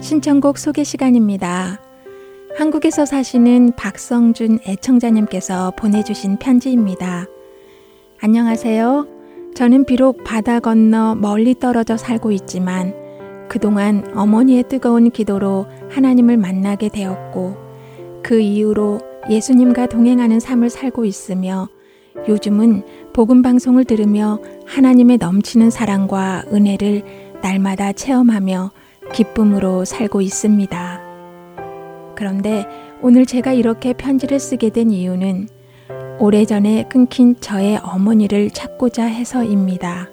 신청곡 소개 시간입니다. 한국에서 사시는 박성준 애청자님께서 보내주신 편지입니다. 안녕하세요. 저는 비록 바다 건너 멀리 떨어져 살고 있지만 그동안 어머니의 뜨거운 기도로 하나님을 만나게 되었고 그 이후로 예수님과 동행하는 삶을 살고 있으며 요즘은 복음 방송을 들으며 하나님의 넘치는 사랑과 은혜를 날마다 체험하며 기쁨으로 살고 있습니다. 그런데 오늘 제가 이렇게 편지를 쓰게 된 이유는 오래전에 끊긴 저의 어머니를 찾고자 해서입니다.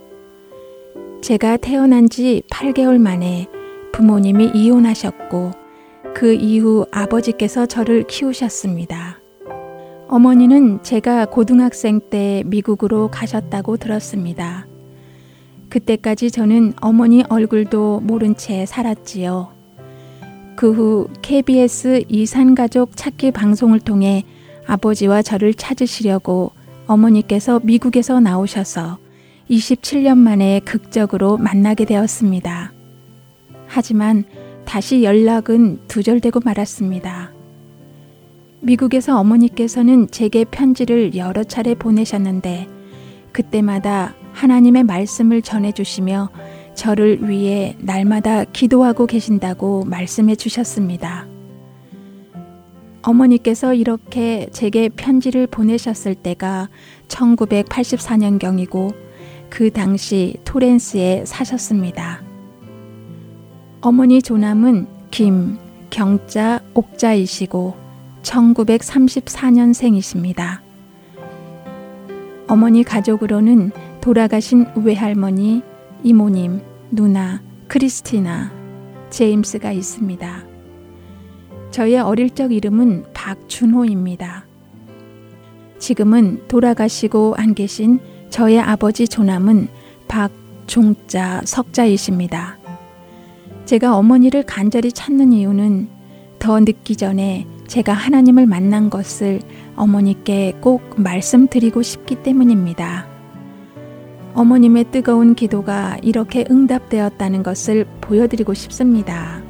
제가 태어난 지 8개월 만에 부모님이 이혼하셨고 그 이후 아버지께서 저를 키우셨습니다. 어머니는 제가 고등학생 때 미국으로 가셨다고 들었습니다. 그때까지 저는 어머니 얼굴도 모른 채 살았지요. 그 후 KBS 이산가족 찾기 방송을 통해 아버지와 저를 찾으시려고 어머니께서 미국에서 나오셔서 27년 만에 극적으로 만나게 되었습니다. 하지만 다시 연락은 두절되고 말았습니다. 미국에서 어머니께서는 제게 편지를 여러 차례 보내셨는데 그때마다 하나님의 말씀을 전해 주시며 저를 위해 날마다 기도하고 계신다고 말씀해 주셨습니다. 어머니께서 이렇게 제게 편지를 보내셨을 때가 1984년경이고 그 당시 토렌스에 사셨습니다. 어머니 조남은 김, 경자, 옥자이시고 1934년생이십니다. 어머니 가족으로는 돌아가신 외할머니, 이모님, 누나, 크리스티나, 제임스가 있습니다. 저의 어릴 적 이름은 박준호입니다. 지금은 돌아가시고 안 계신 저의 아버지 조남은 박종자 석자이십니다. 제가 어머니를 간절히 찾는 이유는 더 늦기 전에 제가 하나님을 만난 것을 어머니께 꼭 말씀드리고 싶기 때문입니다. 어머님의 뜨거운 기도가 이렇게 응답되었다는 것을 보여드리고 싶습니다.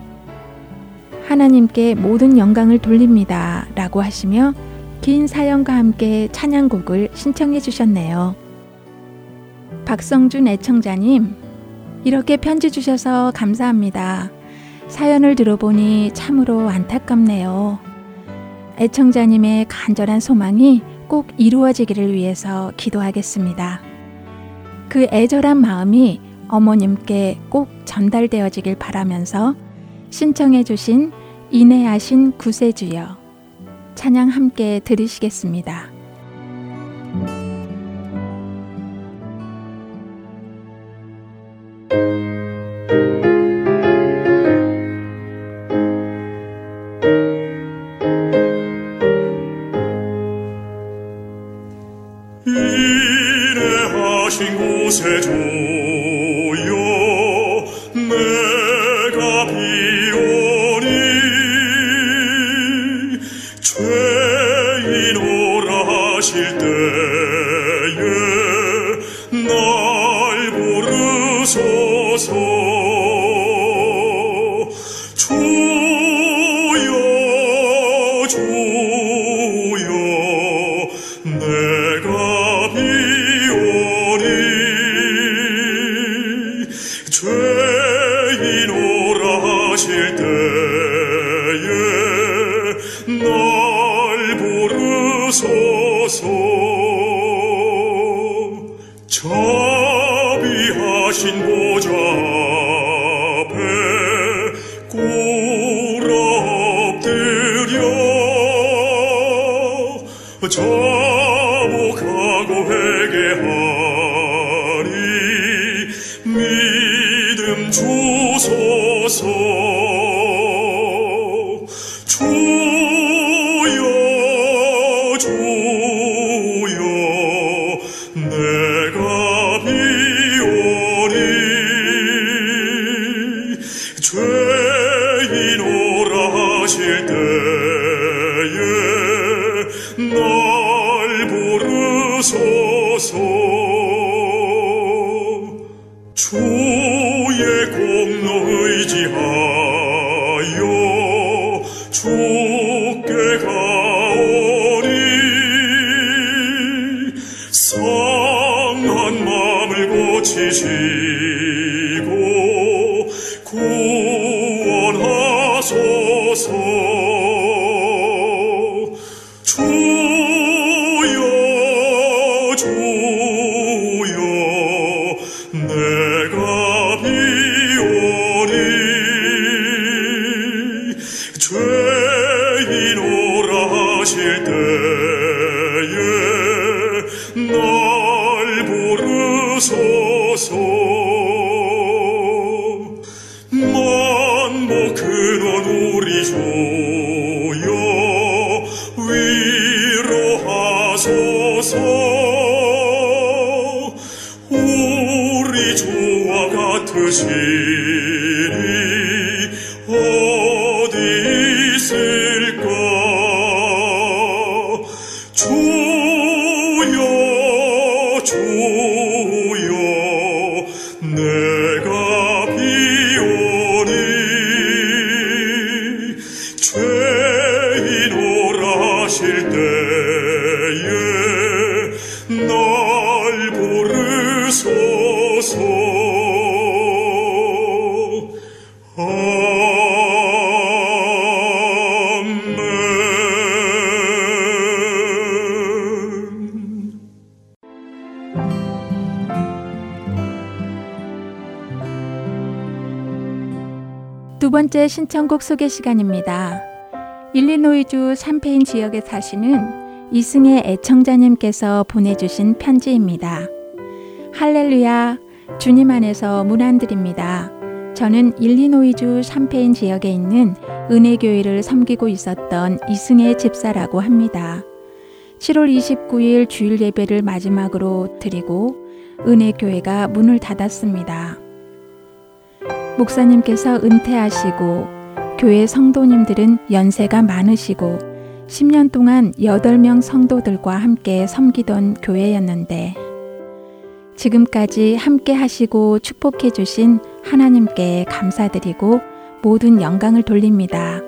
하나님께 모든 영광을 돌립니다. 라고 하시며 긴 사연과 함께 찬양곡을 신청해 주셨네요. 박성준 애청자님, 이렇게 편지 주셔서 감사합니다. 사연을 들어보니 참으로 안타깝네요. 애청자님의 간절한 소망이 꼭 이루어지기를 위해서 기도하겠습니다. 그 애절한 마음이 어머님께 꼭 전달되어지길 바라면서 신청해 주신 인내하신 구세주여 찬양 함께 들으시겠습니다. 두 신청곡 소개 시간입니다. 일리노이주 샴페인 지역에 사시는 이승의 애청자님께서 보내주신 편지입니다. 할렐루야, 주님 안에서 문안드립니다. 저는 일리노이주 샴페인 지역에 있는 은혜교회를 섬기고 있었던 이승의 집사라고 합니다. 7월 29일 주일 예배를 마지막으로 드리고 은혜교회가 문을 닫았습니다. 목사님께서 은퇴하시고 교회 성도님들은 연세가 많으시고 10년 동안 8명 성도들과 함께 섬기던 교회였는데 지금까지 함께 하시고 축복해 주신 하나님께 감사드리고 모든 영광을 돌립니다.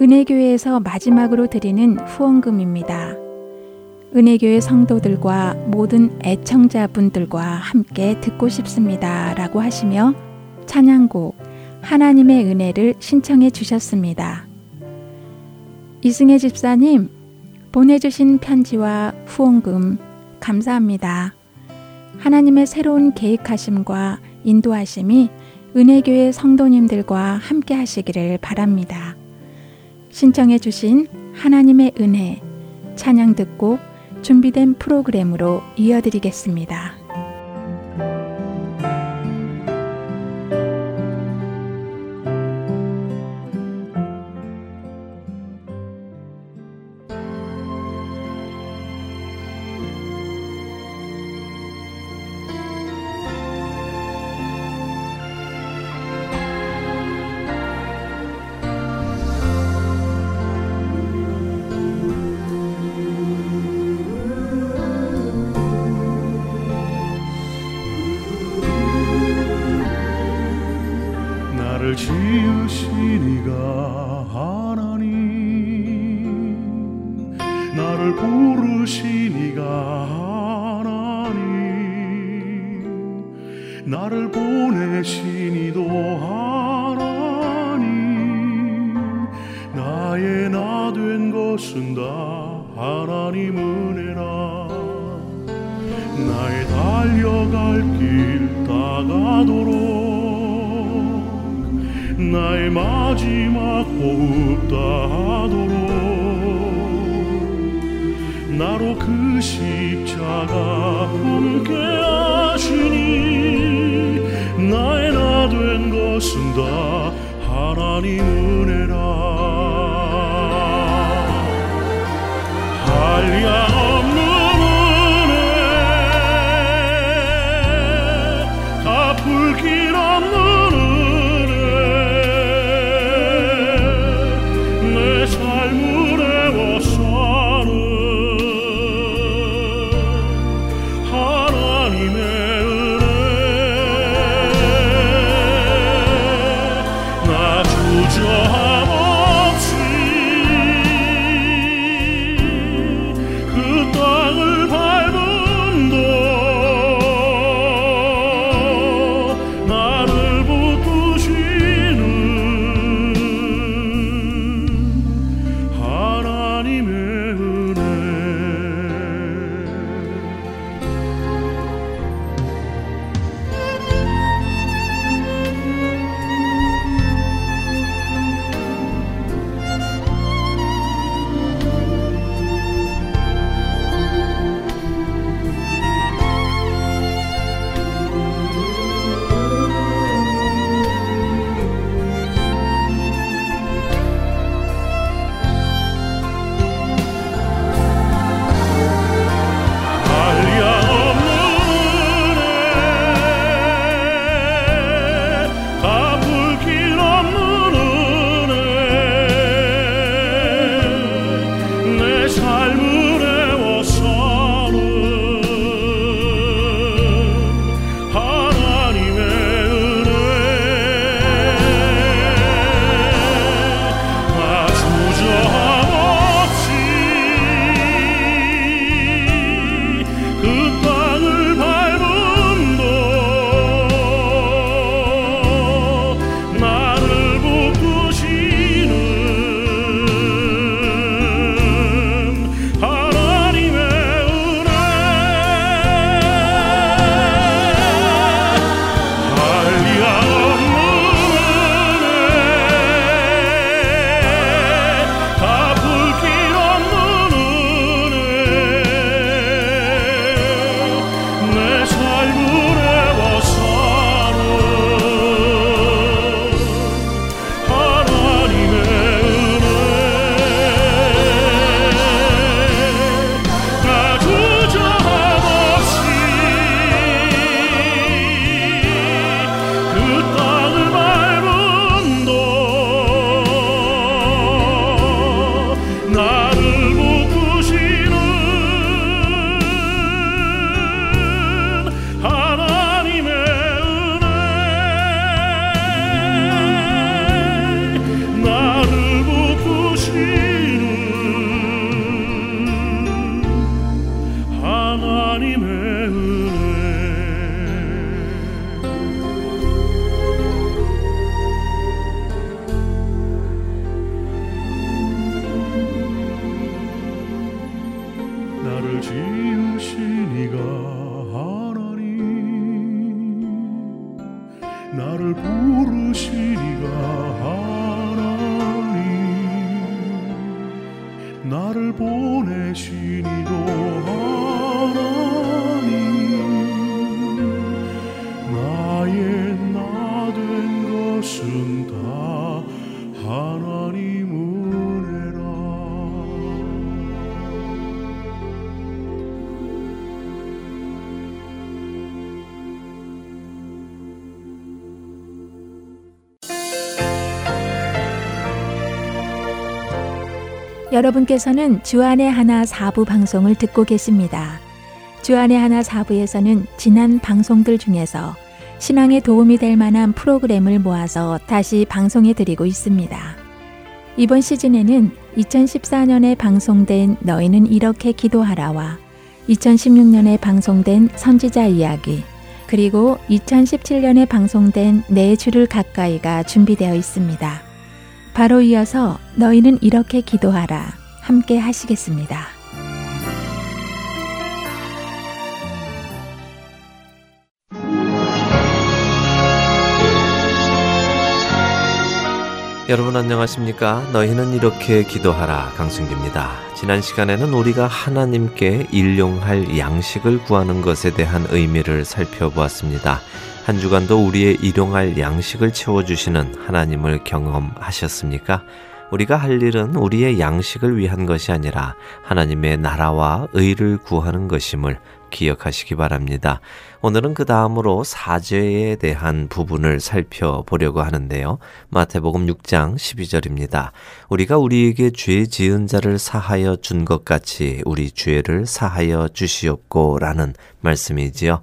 은혜교회에서 마지막으로 드리는 후원금입니다. 은혜교회 성도들과 모든 애청자분들과 함께 듣고 싶습니다. 라고 하시며 찬양곡 하나님의 은혜를 신청해 주셨습니다. 이승혜 집사님, 보내주신 편지와 후원금 감사합니다. 하나님의 새로운 계획하심과 인도하심이 은혜교회 성도님들과 함께 하시기를 바랍니다. 신청해 주신 하나님의 은혜 찬양 듣고 준비된 프로그램으로 이어드리겠습니다. 여러분께서는 주안의 하나 사부 방송을 듣고 계십니다. 주안의 하나 사부에서는 지난 방송들 중에서 신앙에 도움이 될 만한 프로그램을 모아서 다시 방송해 드리고 있습니다. 이번 시즌에는 2014년에 방송된 너희는 이렇게 기도하라와 2016년에 방송된 선지자 이야기, 그리고 2017년에 방송된 내 주를 가까이가 준비되어 있습니다. 바로 이어서 너희는 이렇게 기도하라 함께 하시겠습니다. 여러분 안녕하십니까? 너희는 이렇게 기도하라 강승규입니다. 지난 시간에는 우리가 하나님께 일용할 양식을 구하는 것에 대한 의미를 살펴보았습니다. 한 주간도 우리의 일용할 양식을 채워주시는 하나님을 경험하셨습니까? 우리가 할 일은 우리의 양식을 위한 것이 아니라 하나님의 나라와 의를 구하는 것임을 기억하시기 바랍니다. 오늘은 그 다음으로 사죄에 대한 부분을 살펴보려고 하는데요. 마태복음 6장 12절입니다. 우리가 우리에게 죄 지은 자를 사하여 준 것 같이 우리 죄를 사하여 주시옵고 라는 말씀이지요.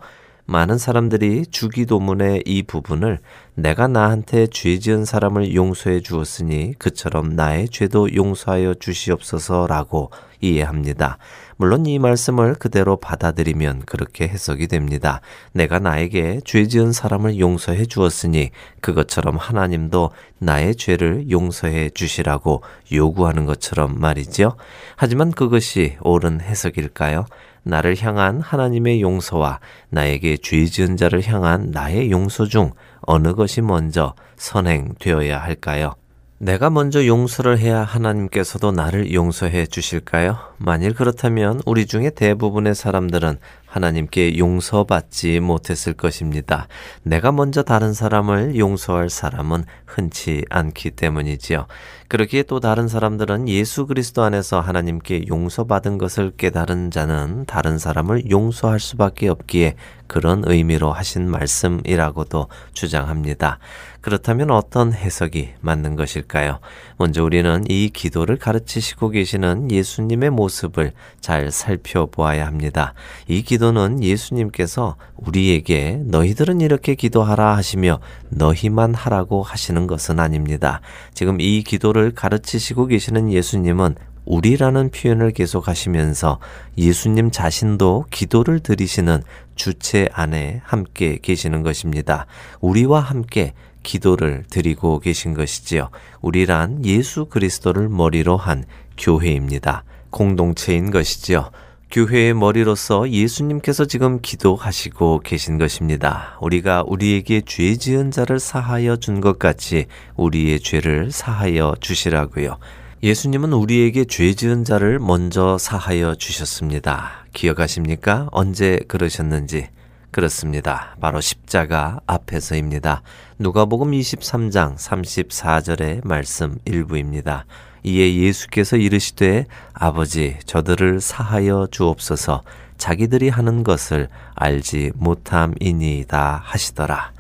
많은 사람들이 주기도문의 이 부분을 내가 나한테 죄 지은 사람을 용서해 주었으니 그처럼 나의 죄도 용서하여 주시옵소서라고 이해합니다. 물론 이 말씀을 그대로 받아들이면 그렇게 해석이 됩니다. 내가 나에게 죄 지은 사람을 용서해 주었으니 그것처럼 하나님도 나의 죄를 용서해 주시라고 요구하는 것처럼 말이죠. 하지만 그것이 옳은 해석일까요? 나를 향한 하나님의 용서와 나에게 죄 지은 자를 향한 나의 용서 중 어느 것이 먼저 선행되어야 할까요? 내가 먼저 용서를 해야 하나님께서도 나를 용서해 주실까요? 만일 그렇다면 우리 중에 대부분의 사람들은 하나님께 용서받지 못했을 것입니다. 내가 먼저 다른 사람을 용서할 사람은 흔치 않기 때문이지요. 그러기에 또 다른 사람들은 예수 그리스도 안에서 하나님께 용서받은 것을 깨달은 자는 다른 사람을 용서할 수밖에 없기에 그런 의미로 하신 말씀이라고도 주장합니다. 그렇다면 어떤 해석이 맞는 것일까요? 먼저 우리는 이 기도를 가르치시고 계시는 예수님의 모습을 잘 살펴보아야 합니다. 이 기도 는 예수님께서 우리에게 너희들은 이렇게 기도하라 하시며 너희만 하라고 하시는 것은 아닙니다. 지금 이 기도를 가르치시고 계시는 예수님은 우리라는 표현을 계속 하시면서 예수님 자신도 기도를 드리시는 주체 안에 함께 계시는 것입니다. 우리와 함께 기도를 드리고 계신 것이지요. 우리란 예수 그리스도를 머리로 한 교회입니다. 공동체인 것이지요. 교회의 머리로서 예수님께서 지금 기도하시고 계신 것입니다. 우리가 우리에게 죄 지은 자를 사하여 준 것 같이 우리의 죄를 사하여 주시라고요. 예수님은 우리에게 죄 지은 자를 먼저 사하여 주셨습니다. 기억하십니까? 언제 그러셨는지. 그렇습니다. 바로 십자가 앞에서입니다. 누가복음 23장 34절의 말씀 일부입니다. 이에 예수께서 이르시되 아버지 저들을 사하여 주옵소서 자기들이 하는 것을 알지 못함이니이다 하시더라.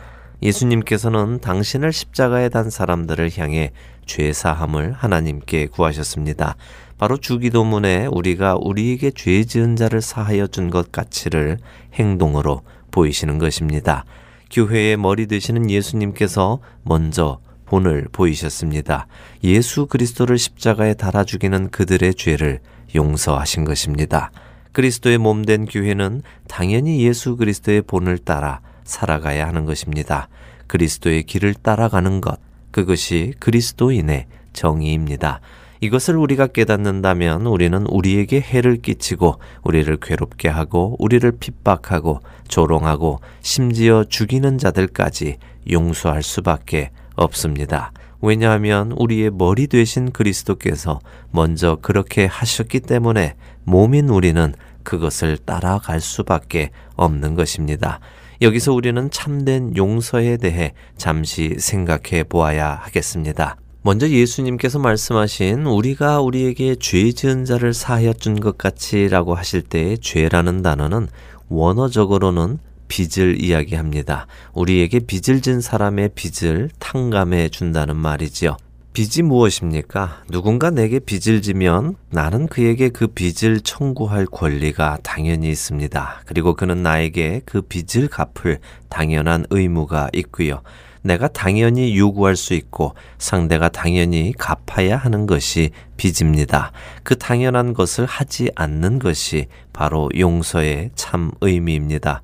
예수님께서는 당신을 십자가에 단 사람들을 향해 죄 사함을 하나님께 구하셨습니다. 바로 주기도문에 우리가 우리에게 죄 지은 자를 사하여 준것 가치를 행동으로 보이시는 것입니다. 교회의 머리 되시는 예수님께서 먼저 본을 보이셨습니다. 예수 그리스도를 십자가에 달아 죽이는 그들의 죄를 용서하신 것입니다. 그리스도의 몸된 교회는 당연히 예수 그리스도의 본을 따라 살아가야 하는 것입니다. 그리스도의 길을 따라가는 것, 그것이 그리스도인의 정의입니다. 이것을 우리가 깨닫는다면 우리는 우리에게 해를 끼치고 우리를 괴롭게 하고 우리를 핍박하고 조롱하고 심지어 죽이는 자들까지 용서할 수밖에 없습니다. 왜냐하면 우리의 머리 되신 그리스도께서 먼저 그렇게 하셨기 때문에 몸인 우리는 그것을 따라갈 수밖에 없는 것입니다. 여기서 우리는 참된 용서에 대해 잠시 생각해 보아야 하겠습니다. 먼저 예수님께서 말씀하신 우리가 우리에게 죄 지은 자를 사하여 준 것 같이라고 하실 때 죄라는 단어는 원어적으로는 빚을 이야기합니다. 우리에게 빚을 진 사람의 빚을 탕감해 준다는 말이지요. 빚이 무엇입니까? 누군가 내게 빚을 지면 나는 그에게 그 빚을 청구할 권리가 당연히 있습니다. 그리고 그는 나에게 그 빚을 갚을 당연한 의무가 있고요. 내가 당연히 요구할 수 있고 상대가 당연히 갚아야 하는 것이 빚입니다. 그 당연한 것을 하지 않는 것이 바로 용서의 참 의미입니다.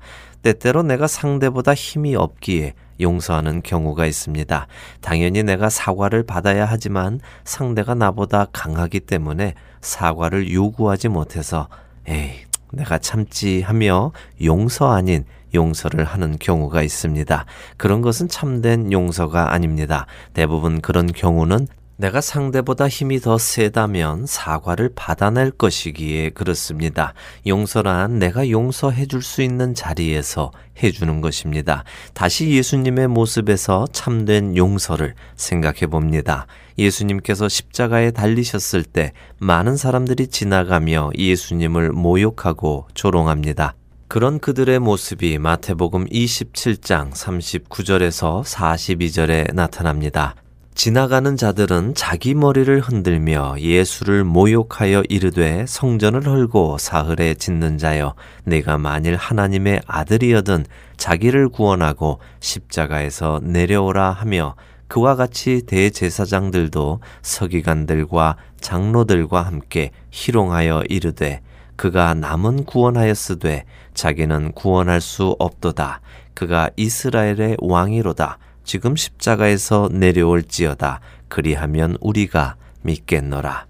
때때로 내가 상대보다 힘이 없기에 용서하는 경우가 있습니다. 당연히 내가 사과를 받아야 하지만 상대가 나보다 강하기 때문에 사과를 요구하지 못해서 에이, 내가 참지 하며 용서 아닌 용서를 하는 경우가 있습니다. 그런 것은 참된 용서가 아닙니다. 대부분 그런 경우는 내가 상대보다 힘이 더 세다면 사과를 받아낼 것이기에 그렇습니다. 용서란 내가 용서해 줄 수 있는 자리에서 해주는 것입니다. 다시 예수님의 모습에서 참된 용서를 생각해 봅니다. 예수님께서 십자가에 달리셨을 때 많은 사람들이 지나가며 예수님을 모욕하고 조롱합니다. 그런 그들의 모습이 마태복음 27장 39절에서 42절에 나타납니다. 지나가는 자들은 자기 머리를 흔들며 예수를 모욕하여 이르되 성전을 헐고 사흘에 짓는 자여 내가 만일 하나님의 아들이여든 자기를 구원하고 십자가에서 내려오라 하며 그와 같이 대제사장들도 서기관들과 장로들과 함께 희롱하여 이르되 그가 남은 구원하였으되 자기는 구원할 수 없도다. 그가 이스라엘의 왕이로다. 지금 십자가에서 내려올지어다. 그리하면 우리가 믿겠노라.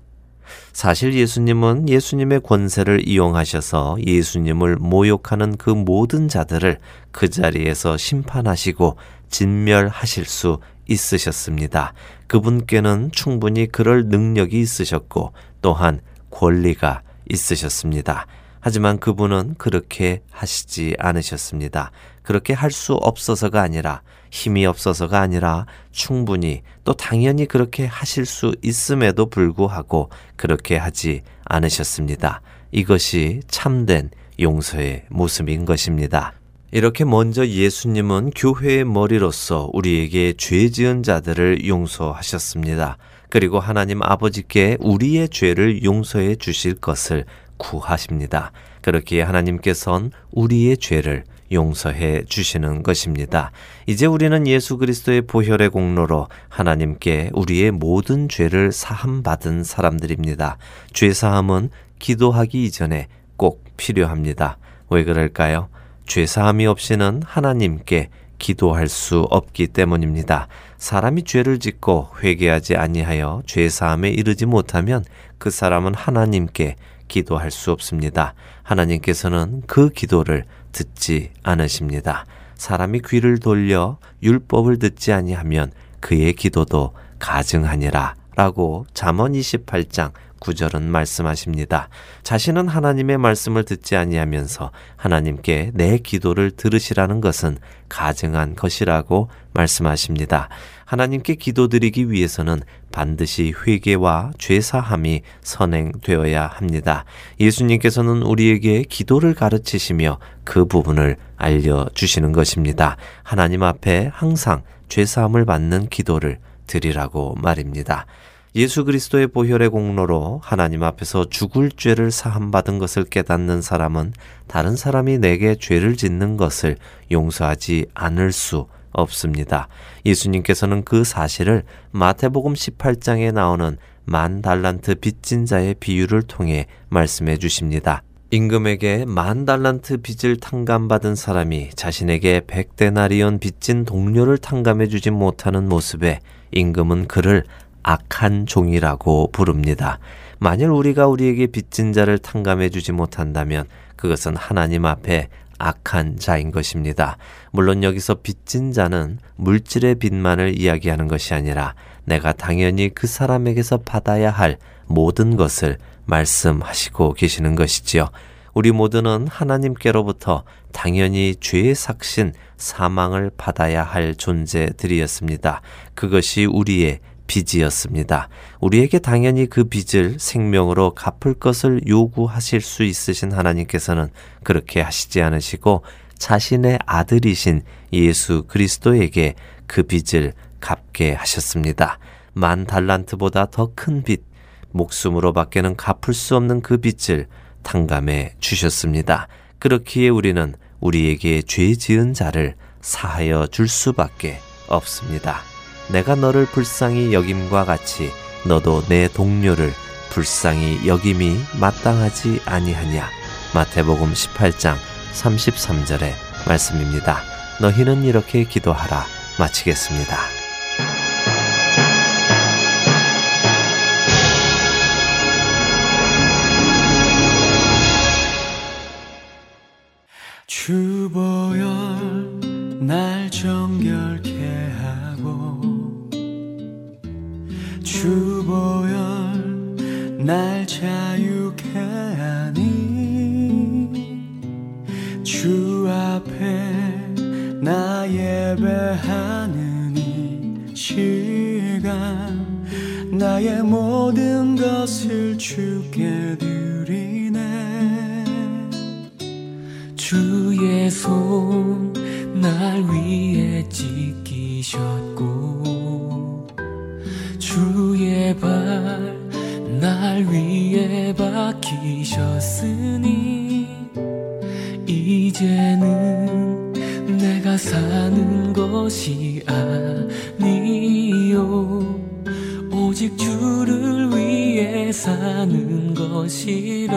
사실 예수님은 예수님의 권세를 이용하셔서 예수님을 모욕하는 그 모든 자들을 그 자리에서 심판하시고 진멸하실 수 있으셨습니다. 그분께는 충분히 그럴 능력이 있으셨고 또한 권리가 있으셨습니다. 하지만 그분은 그렇게 하시지 않으셨습니다. 그렇게 할 수 없어서가 아니라 힘이 없어서가 아니라 충분히 또 당연히 그렇게 하실 수 있음에도 불구하고 그렇게 하지 않으셨습니다. 이것이 참된 용서의 모습인 것입니다. 이렇게 먼저 예수님은 교회의 머리로서 우리에게 죄 지은 자들을 용서하셨습니다. 그리고 하나님 아버지께 우리의 죄를 용서해 주실 것을 구하십니다. 그렇기에 하나님께선 우리의 죄를 용서해 주시는 것입니다. 이제 우리는 예수 그리스도의 보혈의 공로로 하나님께 우리의 모든 죄를 사함받은 사람들입니다. 죄 사함은 기도하기 이전에 꼭 필요합니다. 왜 그럴까요? 죄 사함이 없이는 하나님께 기도할 수 없기 때문입니다. 사람이 죄를 짓고 회개하지 아니하여 죄 사함에 이르지 못하면 그 사람은 하나님께 기도할 수 없습니다. 하나님께서는 그 기도를 듣지 않으십니다. 사람이 귀를 돌려 율법을 듣지 아니하면 그의 기도도 가증하니라 라고 잠언 28장 9절은 말씀하십니다. 자신은 하나님의 말씀을 듣지 아니하면서 하나님께 내 기도를 들으시라는 것은 가증한 것이라고 말씀하십니다. 하나님께 기도드리기 위해서는 반드시 회개와 죄사함이 선행되어야 합니다. 예수님께서는 우리에게 기도를 가르치시며 그 부분을 알려주시는 것입니다. 하나님 앞에 항상 죄사함을 받는 기도를 드리라고 말입니다. 예수 그리스도의 보혈의 공로로 하나님 앞에서 죽을 죄를 사함받은 것을 깨닫는 사람은 다른 사람이 내게 죄를 짓는 것을 용서하지 않을 수 없습니다. 예수님께서는 그 사실을 마태복음 18장에 나오는 만 달란트 빚진 자의 비유를 통해 말씀해 주십니다. 임금에게 만 달란트 빚을 탕감받은 사람이 자신에게 백데나리온 빚진 동료를 탕감해 주지 못하는 모습에 임금은 그를 악한 종이라고 부릅니다. 만일 우리가 우리에게 빚진 자를 탕감해 주지 못한다면 그것은 하나님 앞에 악한 자인 것입니다. 물론 여기서 빚진 자는 물질의 빚만을 이야기하는 것이 아니라 내가 당연히 그 사람에게서 받아야 할 모든 것을 말씀하시고 계시는 것이지요. 우리 모두는 하나님께로부터 당연히 죄의 삭신 사망을 받아야 할 존재들이었습니다. 그것이 우리의 빚이었습니다. 우리에게 당연히 그 빚을 생명으로 갚을 것을 요구하실 수 있으신 하나님께서는 그렇게 하시지 않으시고 자신의 아들이신 예수 그리스도에게 그 빚을 갚게 하셨습니다. 만 달란트보다 더 큰 빚, 목숨으로 밖에는 갚을 수 없는 그 빚을 탕감해 주셨습니다. 그렇기에 우리는 우리에게 죄 지은 자를 사하여 줄 수밖에 없습니다. 내가 너를 불쌍히 여김과 같이 너도 내 동료를 불쌍히 여김이 마땅하지 아니하냐. 마태복음 18장 33절의 말씀입니다. 너희는 이렇게 기도하라. 마치겠습니다. 주보열 날 정결 주보열 날 자유케 하니 주 앞에 나 예배하는 이 시간 나의 모든 것을 주께 드리네. 주의 손 날 위에 지키셨고 주의 발 날 위에 박히셨으니 이제는 내가 사는 것이 아니요. 오직 주를 위해 사는 것이라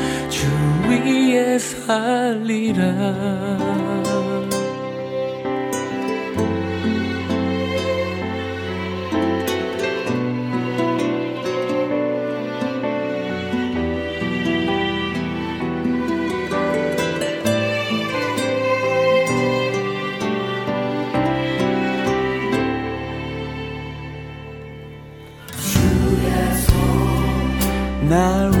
위에 살리라. 날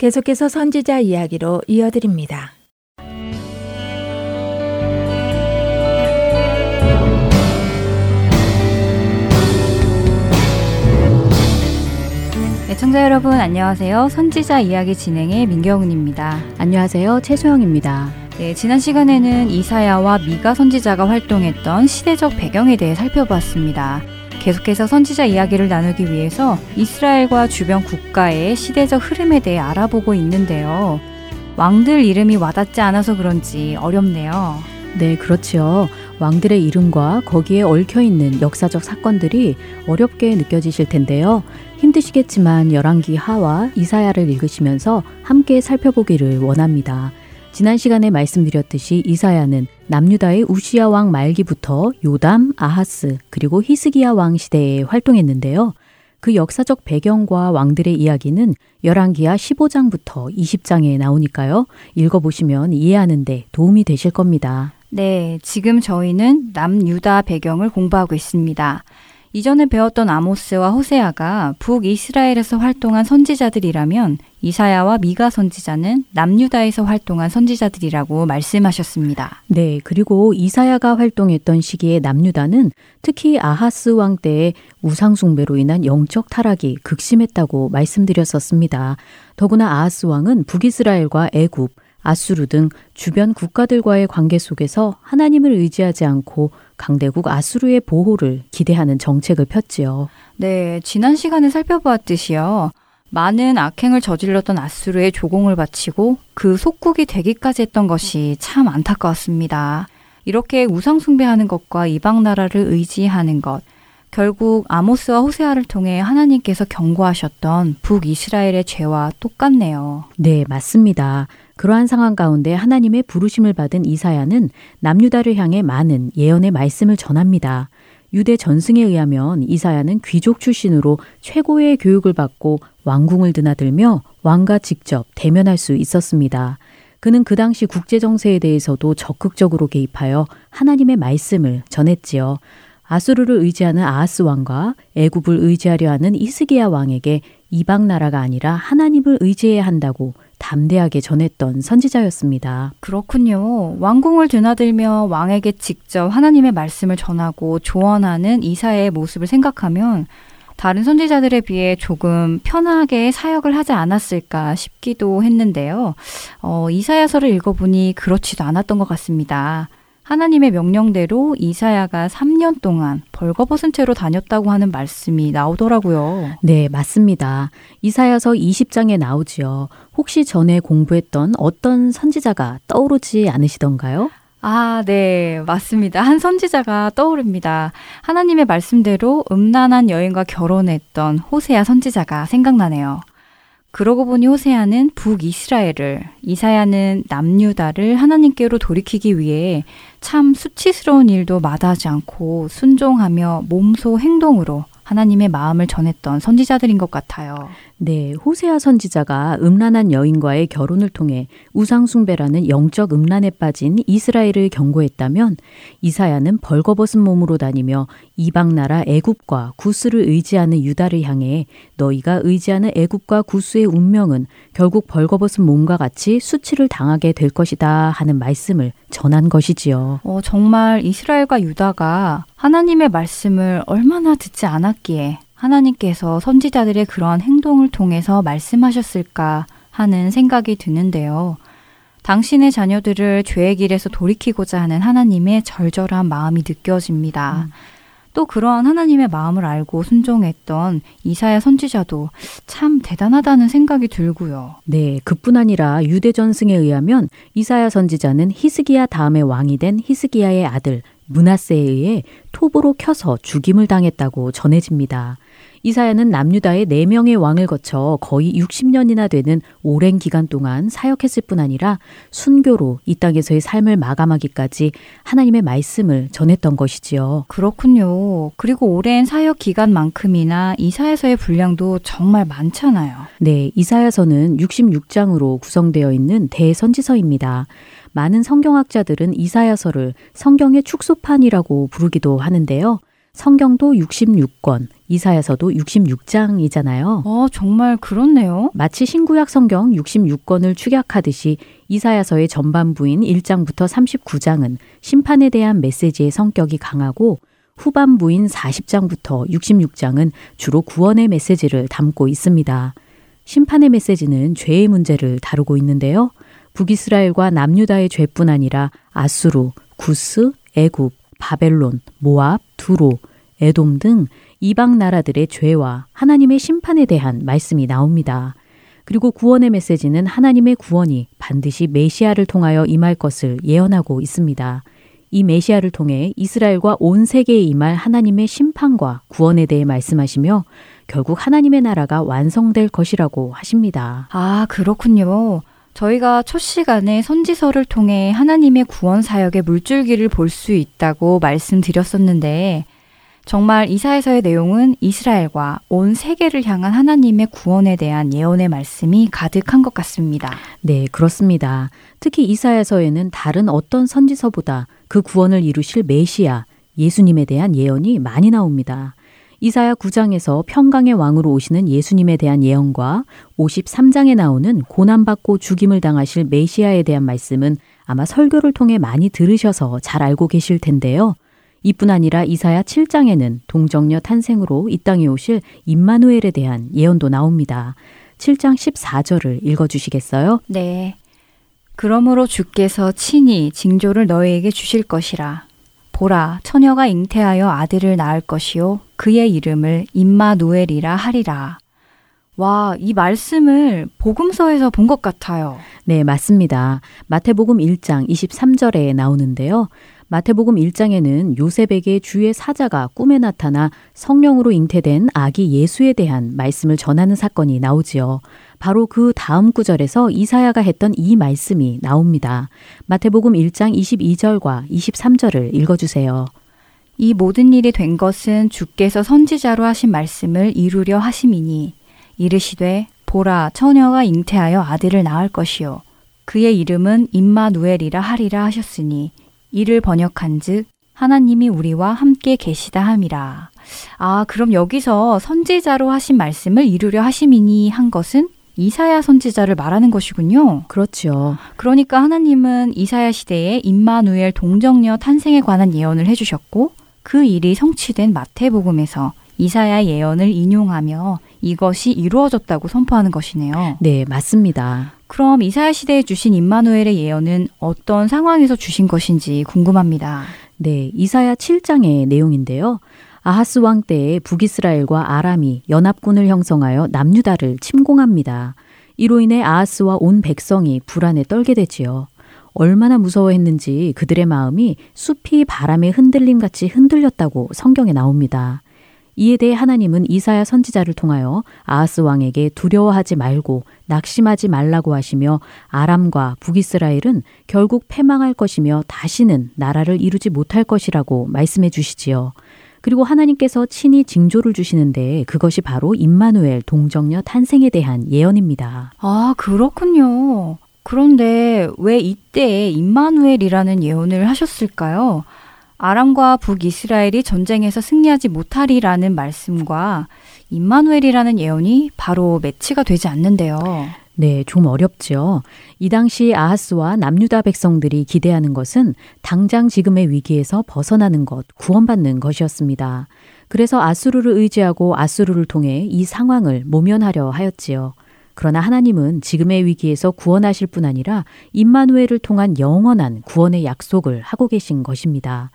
계속해서 선지자 이야기로 이어드립니다. 애청자 여러분 안녕하세요. 선지자 이야기 진행의 민경훈입니다. 안녕하세요. 최소영입니다. 네, 지난 시간에는 이사야와 미가 선지자가 활동했던 시대적 배경에 대해 살펴보았습니다. 계속해서 선지자 이야기를 나누기 위해서 이스라엘과 주변 국가의 시대적 흐름에 대해 알아보고 있는데요. 왕들 이름이 와닿지 않아서 그런지 어렵네요. 네, 그렇지요. 왕들의 이름과 거기에 얽혀 있는 역사적 사건들이 어렵게 느껴지실 텐데요. 힘드시겠지만 열왕기 하와 이사야를 읽으시면서 함께 살펴보기를 원합니다. 지난 시간에 말씀드렸듯이 이사야는 남유다의 우시야 왕 말기부터 요담, 아하스, 그리고 히스기야 왕 시대에 활동했는데요. 그 역사적 배경과 왕들의 이야기는 열왕기하 15장부터 20장에 나오니까요. 읽어보시면 이해하는데 도움이 되실 겁니다. 네, 지금 저희는 남유다 배경을 공부하고 있습니다. 이전에 배웠던 아모스와 호세아가 북이스라엘에서 활동한 선지자들이라면 이사야와 미가 선지자는 남유다에서 활동한 선지자들이라고 말씀하셨습니다. 네, 그리고 이사야가 활동했던 시기에 남유다는 특히 아하스 왕 때의 우상 숭배로 인한 영적 타락이 극심했다고 말씀드렸었습니다. 더구나 아하스 왕은 북이스라엘과 애굽, 아수르 등 주변 국가들과의 관계 속에서 하나님을 의지하지 않고 강대국 아수르의 보호를 기대하는 정책을 폈지요. 네, 지난 시간에 살펴보았듯이요. 많은 악행을 저질렀던 아수르의 조공을 바치고 그 속국이 되기까지 했던 것이 참 안타까웠습니다. 이렇게 우상숭배하는 것과 이방 나라를 의지하는 것, 결국 아모스와 호세아를 통해 하나님께서 경고하셨던 북이스라엘의 죄와 똑같네요. 네, 맞습니다. 그러한 상황 가운데 하나님의 부르심을 받은 이사야는 남유다를 향해 많은 예언의 말씀을 전합니다. 유대 전승에 의하면 이사야는 귀족 출신으로 최고의 교육을 받고 왕궁을 드나들며 왕과 직접 대면할 수 있었습니다. 그는 그 당시 국제 정세에 대해서도 적극적으로 개입하여 하나님의 말씀을 전했지요. 아수르를 의지하는 아하스 왕과 애굽을 의지하려 하는 이스기야 왕에게 이방 나라가 아니라 하나님을 의지해야 한다고 담대하게 전했던 선지자였습니다. 그렇군요. 왕궁을 드나들며 왕에게 직접 하나님의 말씀을 전하고 조언하는 이사의 모습을 생각하면 다른 선지자들에 비해 조금 편하게 사역을 하지 않았을까 싶기도 했는데요. 어, 이사야서를 읽어보니 그렇지도 않았던 것 같습니다. 하나님의 명령대로 이사야가 3년 동안 벌거벗은 채로 다녔다고 하는 말씀이 나오더라고요. 네, 맞습니다. 이사야서 20장에 나오지요. 혹시 전에 공부했던 어떤 선지자가 떠오르지 않으시던가요? 아, 네, 맞습니다. 한 선지자가 떠오릅니다. 하나님의 말씀대로 음란한 여인과 결혼했던 호세아 선지자가 생각나네요. 그러고 보니 호세아는 북이스라엘을, 이사야는 남유다를 하나님께로 돌이키기 위해 참 수치스러운 일도 마다하지 않고 순종하며 몸소 행동으로 하나님의 마음을 전했던 선지자들인 것 같아요. 네, 호세아 선지자가 음란한 여인과의 결혼을 통해 우상숭배라는 영적 음란에 빠진 이스라엘을 경고했다면 이사야는 벌거벗은 몸으로 다니며 이방 나라 애굽과 구스를 의지하는 유다를 향해 너희가 의지하는 애굽과 구스의 운명은 결국 벌거벗은 몸과 같이 수치를 당하게 될 것이다 하는 말씀을 전한 것이지요. 어, 정말 이스라엘과 유다가 하나님의 말씀을 얼마나 듣지 않았기에 하나님께서 선지자들의 그러한 행동을 통해서 말씀하셨을까 하는 생각이 드는데요. 당신의 자녀들을 죄의 길에서 돌이키고자 하는 하나님의 절절한 마음이 느껴집니다. 음. 또 그러한 하나님의 마음을 알고 순종했던 이사야 선지자도 참 대단하다는 생각이 들고요. 네, 그뿐 아니라 유대 전승에 의하면 이사야 선지자는 히스기야 다음에 왕이 된 히스기야의 아들 문하세에 의해 톱으로 켜서 죽임을 당했다고 전해집니다. 이사야는 남유다의 4명의 왕을 거쳐 거의 60년이나 되는 오랜 기간 동안 사역했을 뿐 아니라 순교로 이 땅에서의 삶을 마감하기까지 하나님의 말씀을 전했던 것이지요. 그렇군요. 그리고 오랜 사역 기간만큼이나 이사야서의 분량도 정말 많잖아요. 네, 이사야서는 66장으로 구성되어 있는 대선지서입니다. 많은 성경학자들은 이사야서를 성경의 축소판이라고 부르기도 하는데요. 성경도 66권, 이사야서도 66장이잖아요. 어, 정말 그렇네요. 마치 신구약 성경 66권을 축약하듯이 이사야서의 전반부인 1장부터 39장은 심판에 대한 메시지의 성격이 강하고 후반부인 40장부터 66장은 주로 구원의 메시지를 담고 있습니다. 심판의 메시지는 죄의 문제를 다루고 있는데요. 북이스라엘과 남유다의 죄뿐 아니라 아수르, 구스, 애굽, 바벨론, 모압, 두로, 에돔 등 이방 나라들의 죄와 하나님의 심판에 대한 말씀이 나옵니다. 그리고 구원의 메시지는 하나님의 구원이 반드시 메시아를 통하여 임할 것을 예언하고 있습니다. 이 메시아를 통해 이스라엘과 온 세계에 임할 하나님의 심판과 구원에 대해 말씀하시며 결국 하나님의 나라가 완성될 것이라고 하십니다. 아, 그렇군요. 저희가 첫 시간에 선지서를 통해 하나님의 구원 사역의 물줄기를 볼 수 있다고 말씀드렸었는데 정말 이사에서의 내용은 이스라엘과 온 세계를 향한 하나님의 구원에 대한 예언의 말씀이 가득한 것 같습니다. 네, 그렇습니다. 특히 이사야서에는 다른 어떤 선지서보다 그 구원을 이루실 메시아, 예수님에 대한 예언이 많이 나옵니다. 이사야 9장에서 평강의 왕으로 오시는 예수님에 대한 예언과 53장에 나오는 고난받고 죽임을 당하실 메시아에 대한 말씀은 아마 설교를 통해 많이 들으셔서 잘 알고 계실 텐데요. 이뿐 아니라 이사야 7장에는 동정녀 탄생으로 이 땅에 오실 임마누엘에 대한 예언도 나옵니다. 7장 14절을 읽어 주시겠어요? 네. 그러므로 주께서 친히 징조를 너희에게 주실 것이라. 보라, 처녀가 잉태하여 아들을 낳을 것이요. 그의 이름을 임마누엘이라 하리라. 와, 이 말씀을 복음서에서 본 것 같아요. 네, 맞습니다. 마태복음 1장 23절에 나오는데요. 마태복음 1장에는 요셉에게 주의 사자가 꿈에 나타나 성령으로 잉태된 아기 예수에 대한 말씀을 전하는 사건이 나오지요. 바로 그 다음 구절에서 이사야가 했던 이 말씀이 나옵니다. 마태복음 1장 22절과 23절을 읽어주세요. 이 모든 일이 된 것은 주께서 선지자로 하신 말씀을 이루려 하심이니 이르시되 보라 처녀가 잉태하여 아들을 낳을 것이요 그의 이름은 임마누엘이라 하리라 하셨으니 이를 번역한즉 하나님이 우리와 함께 계시다 함이라. 아, 그럼 여기서 선지자로 하신 말씀을 이루려 하심이니 한 것은 이사야 선지자를 말하는 것이군요. 그렇죠. 그러니까 하나님은 이사야 시대에 임마누엘 동정녀 탄생에 관한 예언을 해 주셨고 그 일이 성취된 마태복음에서 이사야 예언을 인용하며 이것이 이루어졌다고 선포하는 것이네요. 네, 맞습니다. 그럼 이사야 시대에 주신 임마누엘의 예언은 어떤 상황에서 주신 것인지 궁금합니다. 네, 이사야 7장의 내용인데요. 아하스 왕 때에 북이스라엘과 아람이 연합군을 형성하여 남유다를 침공합니다. 이로 인해 아하스와 온 백성이 불안에 떨게 되지요. 얼마나 무서워했는지 그들의 마음이 숲이 바람에 흔들림 같이 흔들렸다고 성경에 나옵니다. 이에 대해 하나님은 이사야 선지자를 통하여 아하스 왕에게 두려워하지 말고 낙심하지 말라고 하시며 아람과 북이스라엘은 결국 패망할 것이며 다시는 나라를 이루지 못할 것이라고 말씀해 주시지요. 그리고 하나님께서 친히 징조를 주시는데 그것이 바로 임마누엘 동정녀 탄생에 대한 예언입니다. 아, 그렇군요. 그런데 왜 이때 임마누엘이라는 예언을 하셨을까요? 아람과 북이스라엘이 전쟁에서 승리하지 못하리라는 말씀과 임마누엘이라는 예언이 바로 매치가 되지 않는데요. 네, 좀 어렵죠. 이 당시 아하스와 남유다 백성들이 기대하는 것은 당장 지금의 위기에서 벗어나는 것, 구원받는 것이었습니다. 그래서 아수르를 의지하고 아수르를 통해 이 상황을 모면하려 하였지요. 그러나 하나님은 지금의 위기에서 구원하실 뿐 아니라 임마누엘을 통한 영원한 구원의 약속을 하고 계신 것입니다.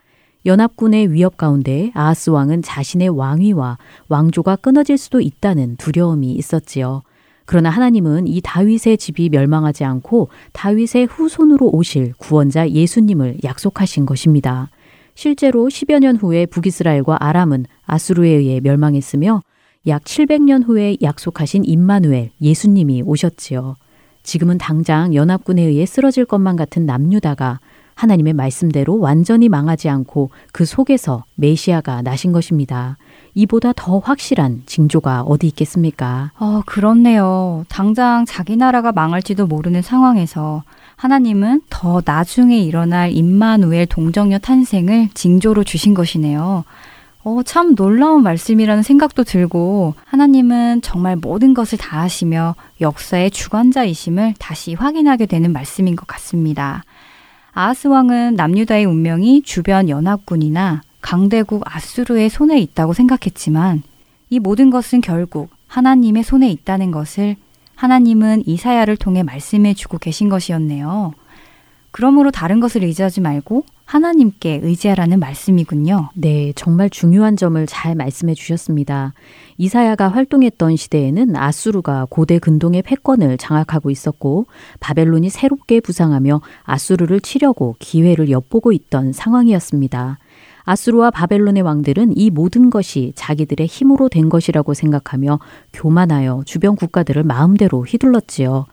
연합군의 위협 가운데 아하스 왕은 자신의 왕위와 왕조가 끊어질 수도 있다는 두려움이 있었지요. 그러나 하나님은 이 다윗의 집이 멸망하지 않고 다윗의 후손으로 오실 구원자 예수님을 약속하신 것입니다. 실제로 10여 년 후에 북이스라엘과 아람은 아수르에 의해 멸망했으며 약 700년 후에 약속하신 임마누엘 예수님이 오셨지요. 지금은 당장 연합군에 의해 쓰러질 것만 같은 남유다가 하나님의 말씀대로 완전히 망하지 않고 그 속에서 메시아가 나신 것입니다. 이보다 더 확실한 징조가 어디 있겠습니까? 어, 그렇네요. 당장 자기 나라가 망할지도 모르는 상황에서 하나님은 더 나중에 일어날 임마누엘 동정녀 탄생을 징조로 주신 것이네요. 어, 참 놀라운 말씀이라는 생각도 들고 하나님은 정말 모든 것을 다 하시며 역사의 주관자이심을 다시 확인하게 되는 말씀인 것 같습니다. 아하스 왕은 남유다의 운명이 주변 연합군이나 강대국 아수르의 손에 있다고 생각했지만 이 모든 것은 결국 하나님의 손에 있다는 것을 하나님은 이사야를 통해 말씀해 주고 계신 것이었네요. 그러므로 다른 것을 의지하지 말고 하나님께 의지하라는 말씀이군요. 네, 정말 중요한 점을 잘 말씀해 주셨습니다. 이사야가 활동했던 시대에는 아수르가 고대 근동의 패권을 장악하고 있었고 바벨론이 새롭게 부상하며 아수르를 치려고 기회를 엿보고 있던 상황이었습니다. 아수르와 바벨론의 왕들은 이 모든 것이 자기들의 힘으로 된 것이라고 생각하며 교만하여 주변 국가들을 마음대로 휘둘렀지요.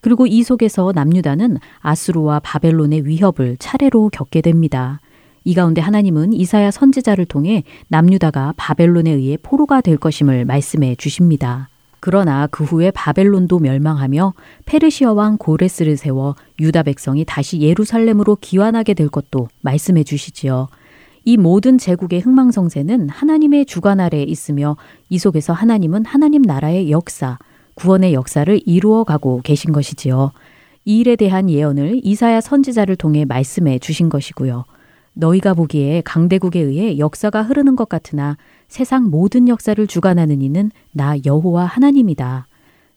그리고 이 속에서 남유다는 아수르와 바벨론의 위협을 차례로 겪게 됩니다. 이 가운데 하나님은 이사야 선지자를 통해 남유다가 바벨론에 의해 포로가 될 것임을 말씀해 주십니다. 그러나 그 후에 바벨론도 멸망하며 페르시아 왕 고레스를 세워 유다 백성이 다시 예루살렘으로 기환하게 될 것도 말씀해 주시지요. 이 모든 제국의 흥망성쇠는 하나님의 주관 아래에 있으며 이 속에서 하나님은 하나님 나라의 역사, 구원의 역사를 이루어 가고 계신 것이지요. 이 일에 대한 예언을 이사야 선지자를 통해 말씀해 주신 것이고요. 너희가 보기에 강대국에 의해 역사가 흐르는 것 같으나 세상 모든 역사를 주관하는 이는 나 여호와 하나님이다.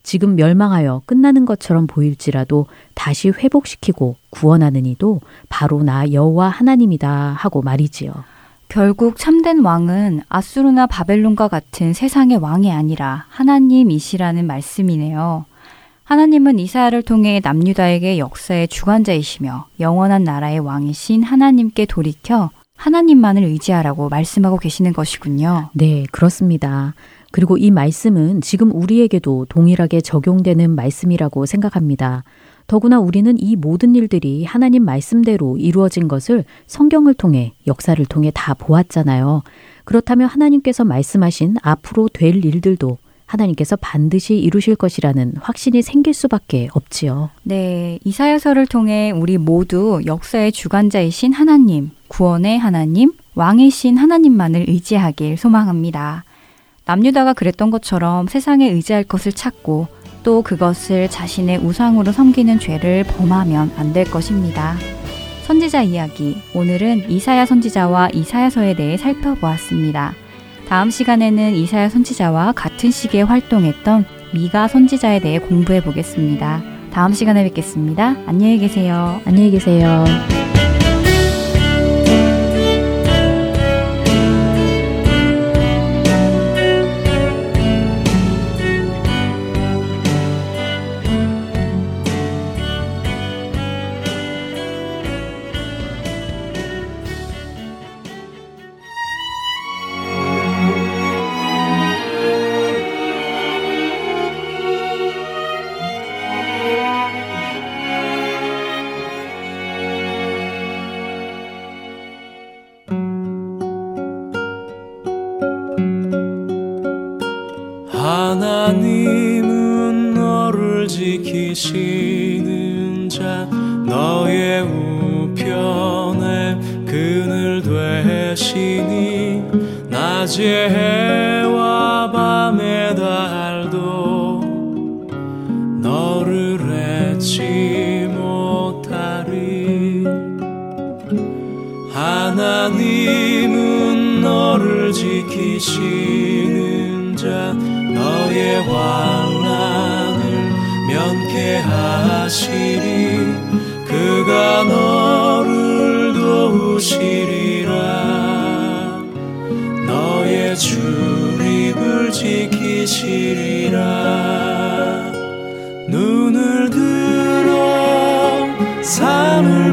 지금 멸망하여 끝나는 것처럼 보일지라도 다시 회복시키고 구원하는 이도 바로 나 여호와 하나님이다 하고 말이지요. 결국 참된 왕은 아수르나 바벨론과 같은 세상의 왕이 아니라 하나님이시라는 말씀이네요. 하나님은 이사야를 통해 남유다에게 역사의 주관자이시며 영원한 나라의 왕이신 하나님께 돌이켜 하나님만을 의지하라고 말씀하고 계시는 것이군요. 네, 그렇습니다. 그리고 이 말씀은 지금 우리에게도 동일하게 적용되는 말씀이라고 생각합니다. 더구나 우리는 이 모든 일들이 하나님 말씀대로 이루어진 것을 성경을 통해 역사를 통해 다 보았잖아요. 그렇다면 하나님께서 말씀하신 앞으로 될 일들도 하나님께서 반드시 이루실 것이라는 확신이 생길 수밖에 없지요. 네, 이사야서를 통해 우리 모두 역사의 주관자이신 하나님, 구원의 하나님, 왕이신 하나님만을 의지하길 소망합니다. 남유다가 그랬던 것처럼 세상에 의지할 것을 찾고 또 그것을 자신의 우상으로 섬기는 죄를 범하면 안 될 것입니다. 선지자 이야기. 오늘은 이사야 선지자와 이사야서에 대해 살펴보았습니다. 다음 시간에는 이사야 선지자와 같은 시기에 활동했던 미가 선지자에 대해 공부해 보겠습니다. 다음 시간에 뵙겠습니다. 안녕히 계세요. 안녕히 계세요. 하나님은 너를 지키시는 자 너의 환란을 면케하시리. 그가 너를 도우시리라. 너의 주립을 지키시리라. 눈을 들어 삶을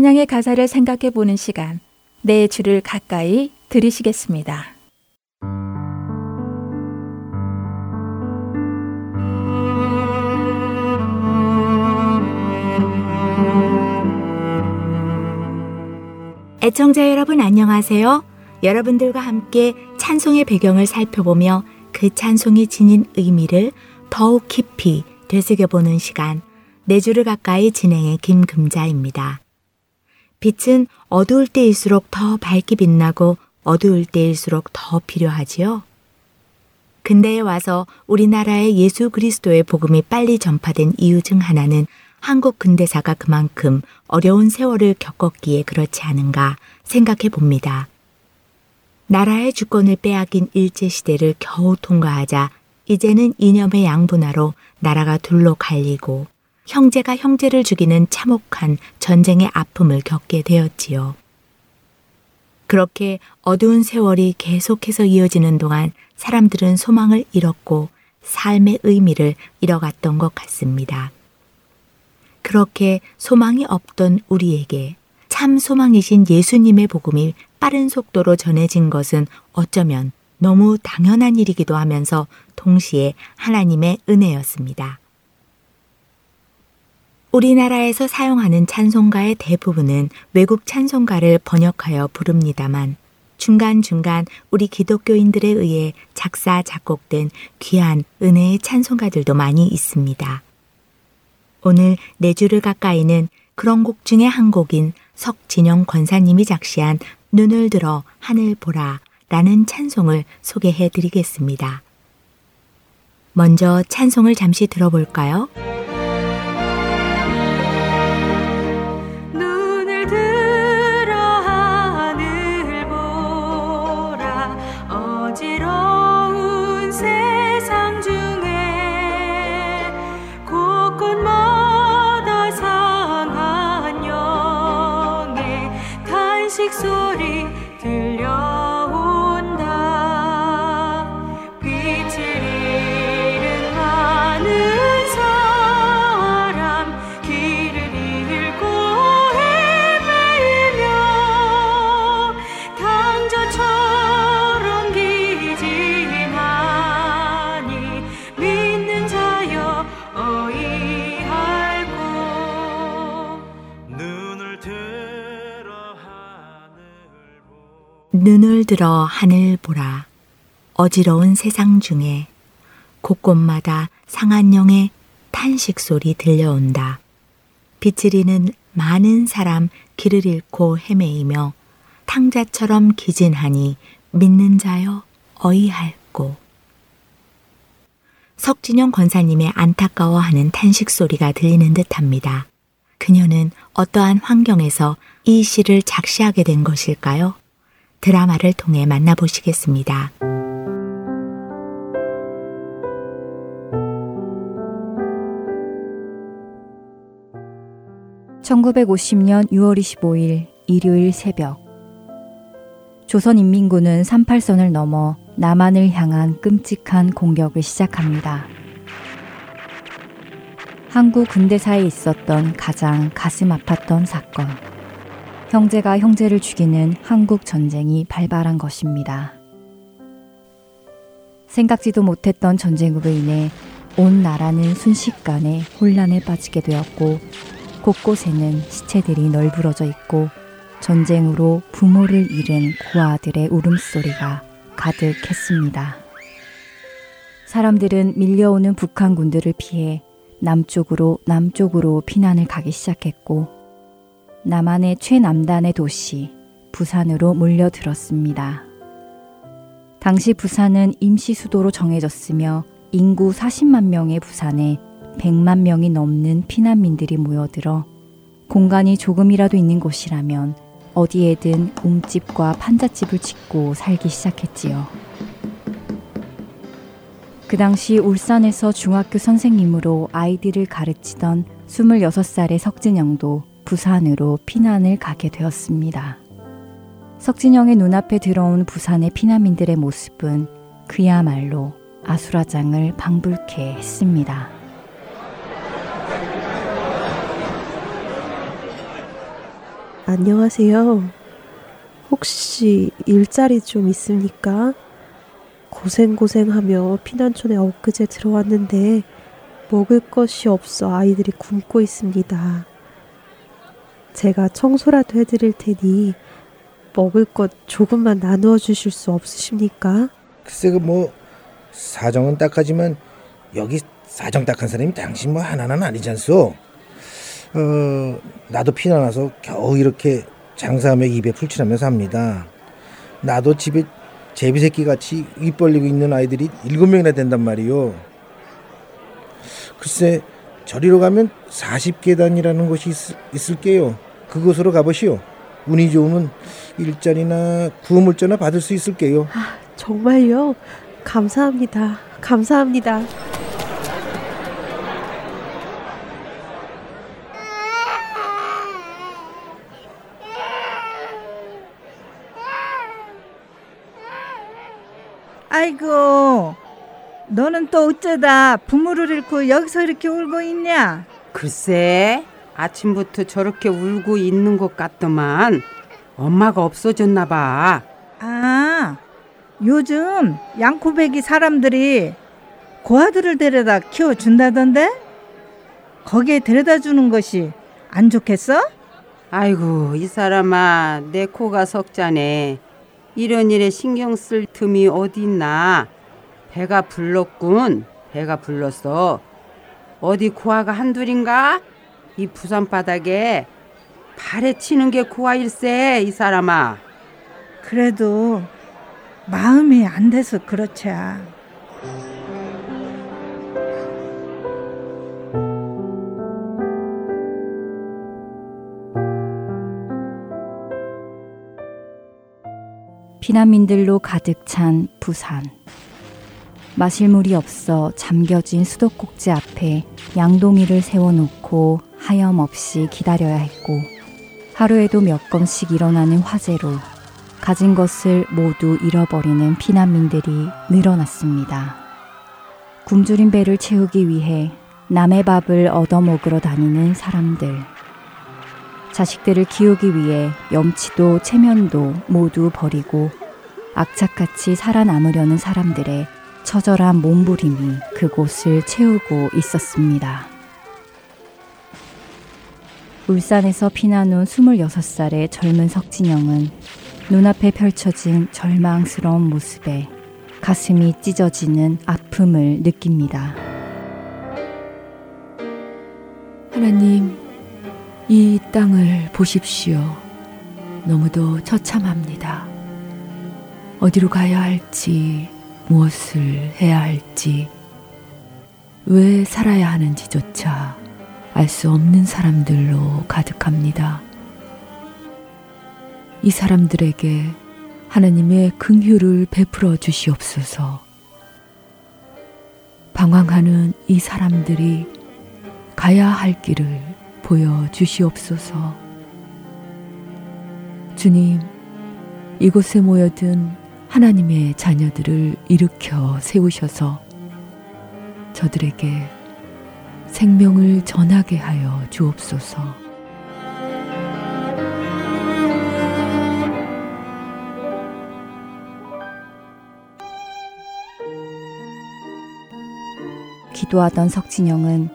찬양의 가사를 생각해 보는 시간. 내 주를 가까이 들으시겠습니다. 애청자 여러분 안녕하세요. 여러분들과 함께 찬송의 배경을 살펴보며 그 찬송이 지닌 의미를 더욱 깊이 되새겨보는 시간. 내 주를 가까이 진행의 김금자입니다. 빛은 어두울 때일수록 더 밝게 빛나고 어두울 때일수록 더 필요하지요. 근대에 와서 우리나라의 예수 그리스도의 복음이 빨리 전파된 이유 중 하나는 한국 근대사가 그만큼 어려운 세월을 겪었기에 그렇지 않은가 생각해 봅니다. 나라의 주권을 빼앗긴 일제시대를 겨우 통과하자 이제는 이념의 양분화로 나라가 둘로 갈리고 형제가 형제를 죽이는 참혹한 전쟁의 아픔을 겪게 되었지요. 그렇게 어두운 세월이 계속해서 이어지는 동안 사람들은 소망을 잃었고 삶의 의미를 잃어갔던 것 같습니다. 그렇게 소망이 없던 우리에게 참 소망이신 예수님의 복음이 빠른 속도로 전해진 것은 어쩌면 너무 당연한 일이기도 하면서 동시에 하나님의 은혜였습니다. 우리나라에서 사용하는 찬송가의 대부분은 외국 찬송가를 번역하여 부릅니다만 중간중간 우리 기독교인들에 의해 작사, 작곡된 귀한 은혜의 찬송가들도 많이 있습니다. 오늘 내 주를 가까이는 그런 곡 중에 한 곡인 석진영 권사님이 작시한 눈을 들어 하늘 보라 라는 찬송을 소개해 드리겠습니다. 먼저 찬송을 잠시 들어볼까요? 들어 하늘 보라. 어지러운 세상 중에 곳곳마다 상한 영의 탄식 소리 들려온다. 비치리는 많은 사람 길을 잃고 헤매이며 탕자처럼 기진하니 믿는 자여 어이할고. 석진영 권사님의 안타까워하는 탄식 소리가 들리는 듯합니다. 그녀는 어떠한 환경에서 이 시를 작시하게 된 것일까요? 드라마를 통해 만나보시겠습니다. (1950년 6월 25일) 일요일 새벽 조선인민군은 38선을 넘어 남한을 향한 끔찍한 공격을 시작합니다. 한국 근대사에 있었던 가장 가슴 아팠던 사건. 형제가 형제를 죽이는 한국 전쟁이 발발한 것입니다. 생각지도 못했던 전쟁으로 인해 온 나라는 순식간에 혼란에 빠지게 되었고 곳곳에는 시체들이 널브러져 있고 전쟁으로 부모를 잃은 고아들의 울음소리가 가득했습니다. 사람들은 밀려오는 북한군들을 피해 남쪽으로 남쪽으로 피난을 가기 시작했고 남한의 최남단의 도시 부산으로 몰려들었습니다. 당시 부산은 임시 수도로 정해졌으며 인구 40만 명의 부산에 100만 명이 넘는 피난민들이 모여들어 공간이 조금이라도 있는 곳이라면 어디에든 웅집과 판잣집을 짓고 살기 시작했지요. 그 당시 울산에서 중학교 선생님으로 아이들을 가르치던 26살의 석진영도 부산으로 피난을 가게 되었습니다. 석진영의 눈앞에 들어온 부산의 피난민들의 모습은 그야말로 아수라장을 방불케 했습니다. 안녕하세요. 혹시 일자리 좀 있습니까? 고생고생하며 피난촌에 엊그제 들어왔는데 먹을 것이 없어 아이들이 굶고 있습니다. 제가 청소라도 해드릴 테니 먹을 것 조금만 나누어 주실 수 없으십니까? 글쎄 그 뭐 사정은 딱하지만 여기 사정 딱한 사람이 당신 뭐 하나는 아니지 않소? 어 나도 피난와서 겨우 이렇게 장사하며 입에 풀칠하며 삽니다. 나도 집에 제비새끼 같이 입 벌리고 있는 아이들이 일곱 명이나 된단 말이요. 글쎄 저리로 가면 40계단이라는 곳이 있, 을게요 그곳으로 가보시오. 운이 좋으면 일자리나 구호물자나 받을 수 있을게요. 아, 정말요? 감사합니다. 감사합니다. 아이고, 너는 또 어쩌다 부모를 잃고 여기서 이렇게 울고 있냐? 글쎄, 아침부터 저렇게 울고 있는 것 같더만 엄마가 없어졌나 봐. 아, 요즘 양코배기 사람들이 고아들을 데려다 키워준다던데? 거기에 데려다 주는 것이 안 좋겠어? 아이고, 이 사람아, 내 코가 석자네. 이런 일에 신경 쓸 틈이 어디 있나? 배가 불렀군. 배가 불렀어. 어디 고아가 한둘인가? 이 부산 바닥에 발에 치는 게 고아일세 이 사람아. 그래도 마음이 안 돼서 그렇지야. 피난민들로 가득 찬 부산. 마실 물이 없어 잠겨진 수도꼭지 앞에 양동이를 세워놓고 하염없이 기다려야 했고, 하루에도 몇 건씩 일어나는 화재로 가진 것을 모두 잃어버리는 피난민들이 늘어났습니다. 굶주린 배를 채우기 위해 남의 밥을 얻어먹으러 다니는 사람들. 자식들을 키우기 위해 염치도 체면도 모두 버리고 악착같이 살아남으려는 사람들의 처절한 몸부림이 그곳을 채우고 있었습니다. 울산에서 피난 후 26살의 젊은 석진영은 눈앞에 펼쳐진 절망스러운 모습에 가슴이 찢어지는 아픔을 느낍니다. 하나님, 이 땅을 보십시오. 너무도 처참합니다. 어디로 가야 할지, 무엇을 해야 할지, 왜 살아야 하는지조차 알 수 없는 사람들로 가득합니다. 이 사람들에게 하나님의 긍휼을 베풀어 주시옵소서. 방황하는 이 사람들이 가야 할 길을 보여 주시옵소서. 주님, 이곳에 모여든 하나님의 자녀들을 일으켜 세우셔서 저들에게 생명을 전하게 하여 주옵소서. 기도하던 석진영은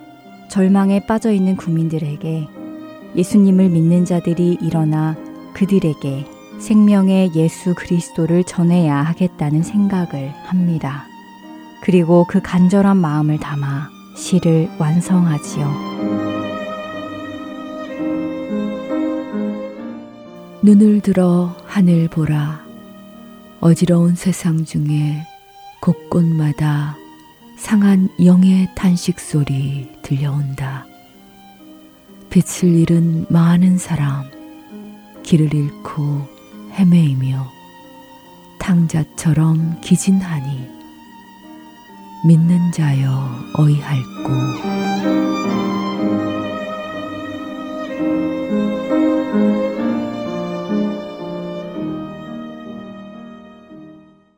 절망에 빠져 있는 국민들에게 예수님을 믿는 자들이 일어나 그들에게 생명의 예수 그리스도를 전해야 하겠다는 생각을 합니다. 그리고 그 간절한 마음을 담아 시를 완성하지요. 눈을 들어 하늘 보라. 어지러운 세상 중에 곳곳마다 상한 영의 탄식 소리 들려온다. 빛을 잃은 많은 사람, 길을 잃고 헤매이며 탕자처럼 기진하니 믿는 자여 어이할고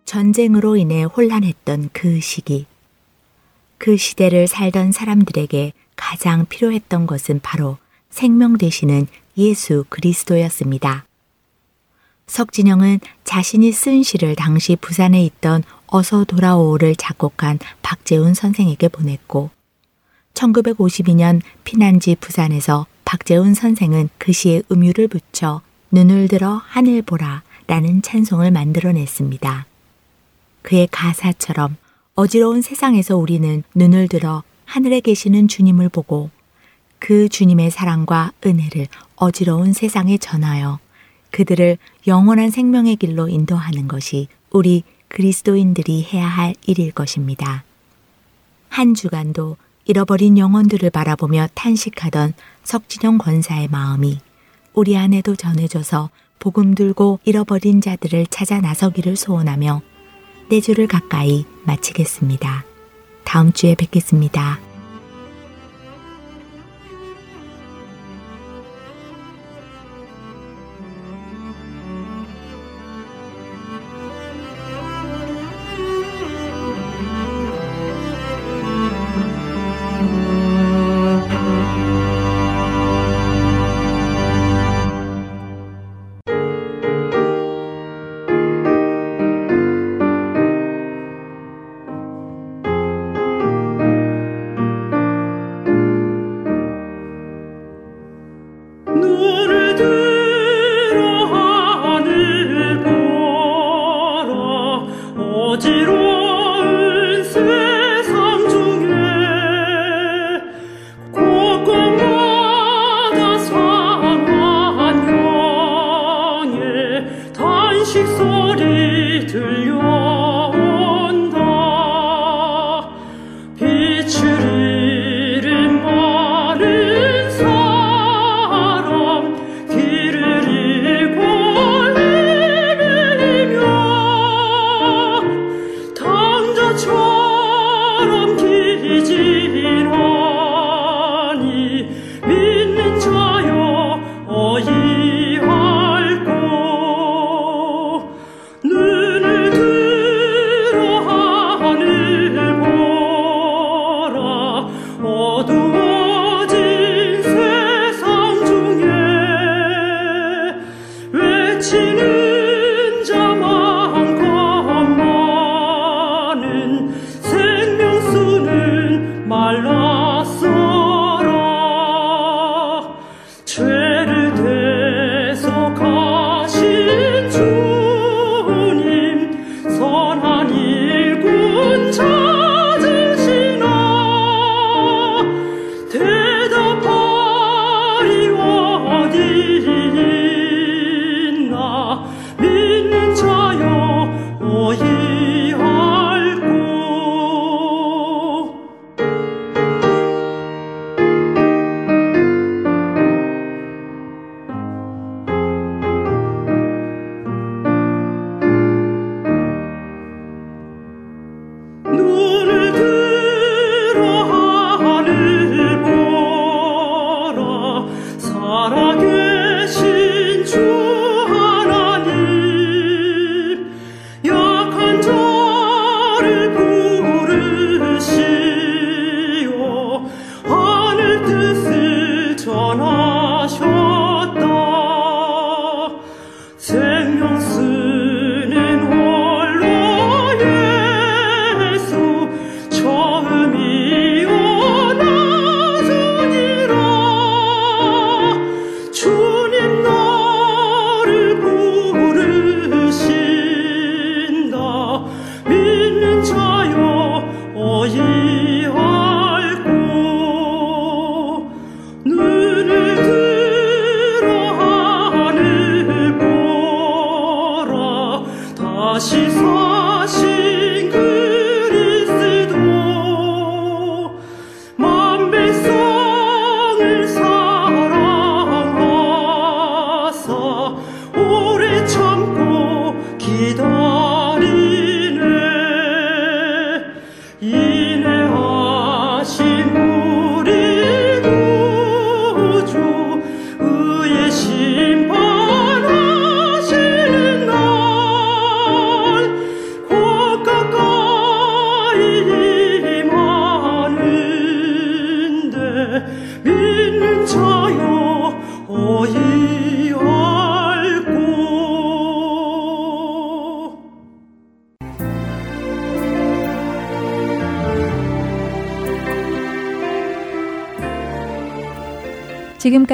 전쟁으로 인해 혼란했던 그 시기 그 시대를 살던 사람들에게 가장 필요했던 것은 바로 생명 되시는 예수 그리스도였습니다. 석진영은 자신이 쓴 시를 당시 부산에 있던 어서 돌아오를 작곡한 박재훈 선생에게 보냈고 1952년 피난지 부산에서 박재훈 선생은 그 시에 음유를 붙여 눈을 들어 하늘 보라 라는 찬송을 만들어냈습니다. 그의 가사처럼 어지러운 세상에서 우리는 눈을 들어 하늘에 계시는 주님을 보고 그 주님의 사랑과 은혜를 어지러운 세상에 전하여 그들을 영원한 생명의 길로 인도하는 것이 우리 그리스도인들이 해야 할 일일 것입니다. 한 주간도 잃어버린 영혼들을 바라보며 탄식하던 석진영 권사의 마음이 우리 안에도 전해져서 복음 들고 잃어버린 자들을 찾아 나서기를 소원하며 네 주를 가까이 마치겠습니다. 다음 주에 뵙겠습니다. 曾用